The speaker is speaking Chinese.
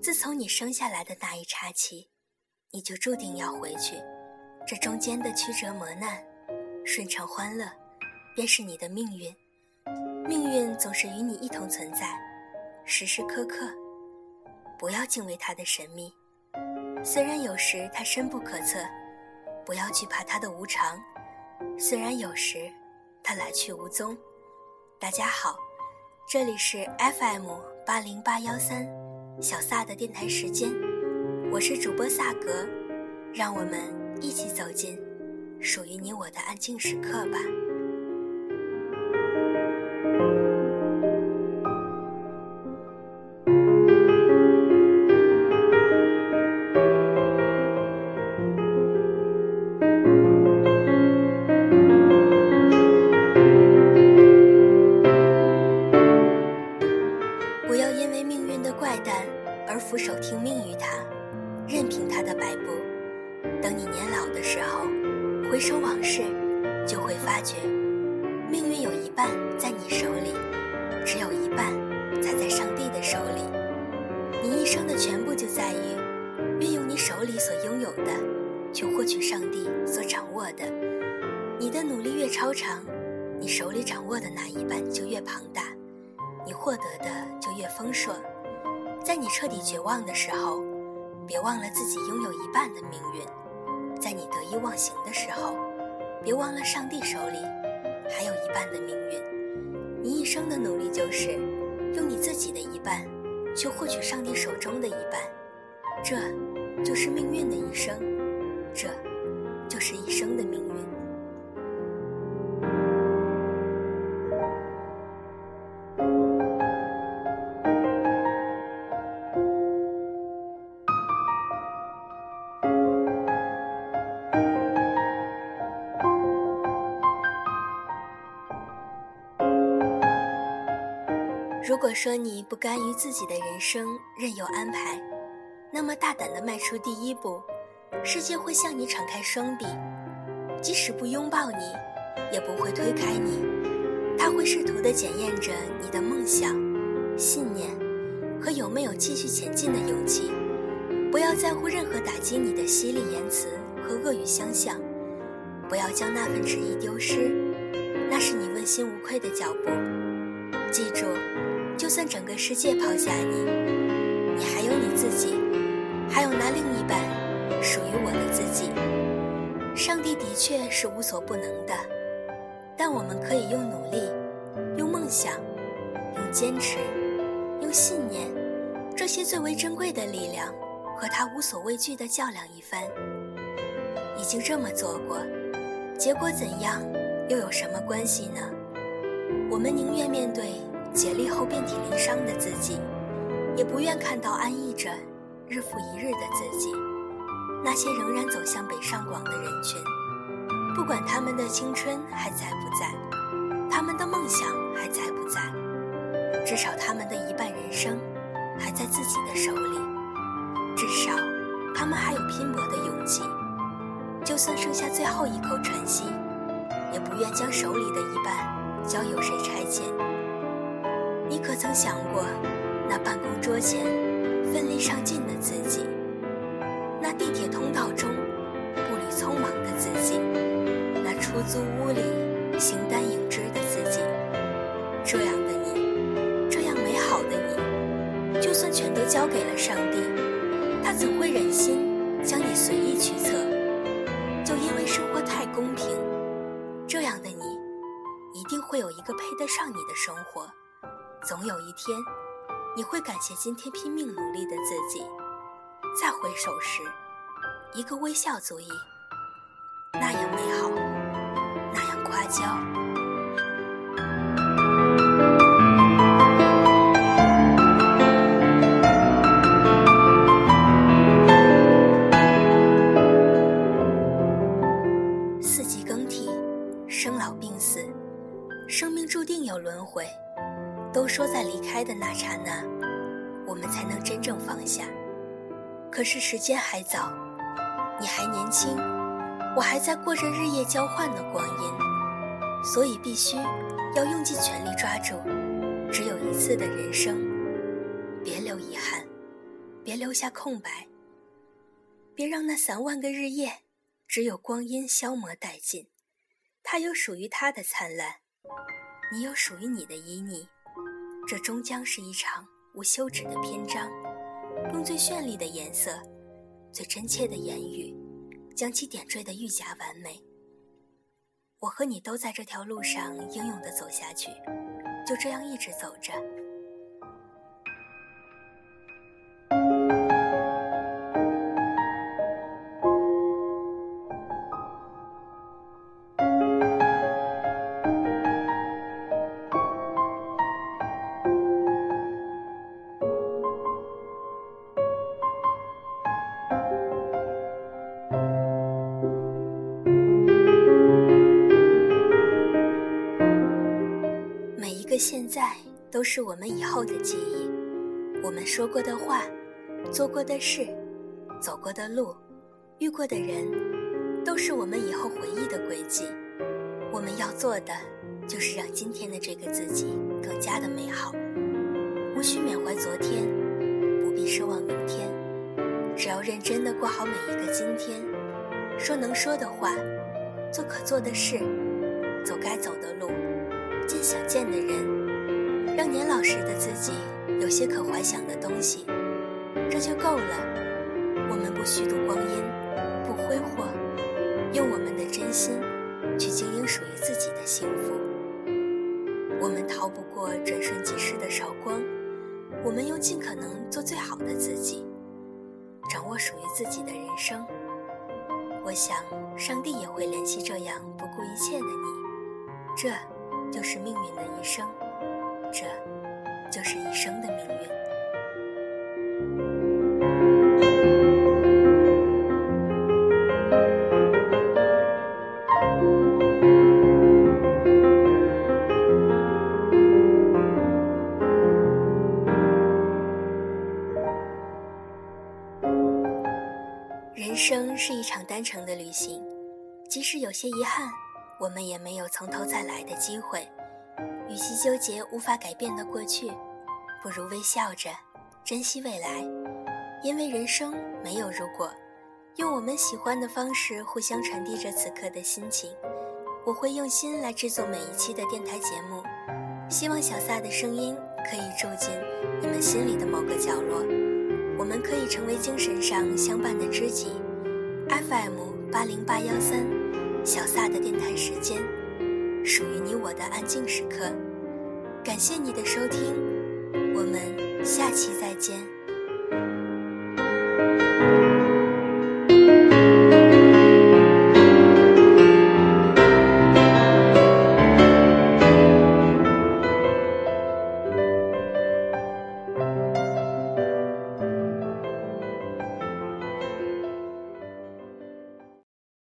自从你生下来的那一刹起，你就注定要回去。这中间的曲折磨难、顺畅欢乐，便是你的命运。命运总是与你一同存在，时时刻刻。不要敬畏它的神秘，虽然有时它深不可测；不要惧怕它的无常，虽然有时它来去无踪。大家好，这里是 FM 八零八幺三小萨的电台时间，我是主播萨格，让我们。一起走进属于你我的安静时刻吧。命运有一半在你手里，只有一半才在上帝的手里。你一生的全部就在于，运用你手里所拥有的，去获取上帝所掌握的。你的努力越超常，你手里掌握的那一半就越庞大，你获得的就越丰硕。在你彻底绝望的时候，别忘了自己拥有一半的命运。在你得意忘形的时候，别忘了上帝手里还有一半的命运。你一生的努力就是用你自己的一半去获取上帝手中的一半，这就是命运的一生，这就是一生的命运。如果说你不甘于自己的人生任由安排，那么大胆地迈出第一步，世界会向你敞开双臂，即使不拥抱你，也不会推开你。他会试图地检验着你的梦想、信念和有没有继续前进的勇气。不要在乎任何打击你的犀利言辞和恶语相向，不要将那份执意丢失，那是你问心无愧的脚步。记住。就算整个世界抛下你，你还有你自己，还有那另一半属于我的自己。上帝的确是无所不能的，但我们可以用努力、用梦想、用坚持、用信念这些最为珍贵的力量，和他无所畏惧的较量一番。已经这么做过，结果怎样又有什么关系呢？我们宁愿面对。竭力后遍体鳞伤的自己，也不愿看到安逸着日复一日的自己。那些仍然走向北上广的人群，不管他们的青春还在不在，他们的梦想还在不在，至少他们的一半人生还在自己的手里。至少，他们还有拼搏的勇气。就算剩下最后一口喘息，也不愿将手里的一半交由谁拆解。你可曾想过，那办公桌前奋力上进的自己，那地铁通道中步履匆忙的自己，那出租屋里形单影只的自己？这样的你，这样美好的你，就算全都交给了上帝，他怎会忍心将你随意取测？就因为生活太公平，这样的你，一定会有一个配得上你的生活。总有一天，你会感谢今天拼命努力的自己。再回首时，一个微笑足矣。那样美好，那样夸娇。四季更替，生老病死，生命注定有轮回。都说在离开的那刹那，我们才能真正放下。可是时间还早，你还年轻，我还在过着日夜交换的光阴，所以必须要用尽全力抓住只有一次的人生，别留遗憾，别留下空白，别让那三万个日夜只有光阴消磨殆尽。他有属于他的灿烂，你有属于你的旖旎，这终将是一场无休止的篇章，用最绚丽的颜色。最真切的言语，将其点缀的愈加完美。我和你都在这条路上英勇的走下去，就这样一直走着。现在都是我们以后的记忆，我们说过的话，做过的事，走过的路，遇过的人，都是我们以后回忆的轨迹。我们要做的，就是让今天的这个自己更加的美好。无需缅怀昨天，不必奢望明天，只要认真的过好每一个今天，说能说的话，做可做的事，走该走的路。见想见的人，让年老时的自己有些可怀想的东西，这就够了。我们不虚度光阴，不挥霍，用我们的真心去经营属于自己的幸福。我们逃不过转瞬即逝的韶光，我们用尽可能做最好的自己，掌握属于自己的人生。我想，上帝也会怜惜这样不顾一切的你。这。就是命运的一生，这就是一生的命运。人生是一场单程的旅行，即使有些遗憾。我们也没有从头再来的机会，与其纠结无法改变的过去，不如微笑着珍惜未来。因为人生没有如果，用我们喜欢的方式互相传递着此刻的心情。我会用心来制作每一期的电台节目，希望小撒的声音可以住进你们心里的某个角落，我们可以成为精神上相伴的知己。FM 八零八幺三。小撒的电台时间，属于你我的安静时刻。感谢你的收听，我们下期再见。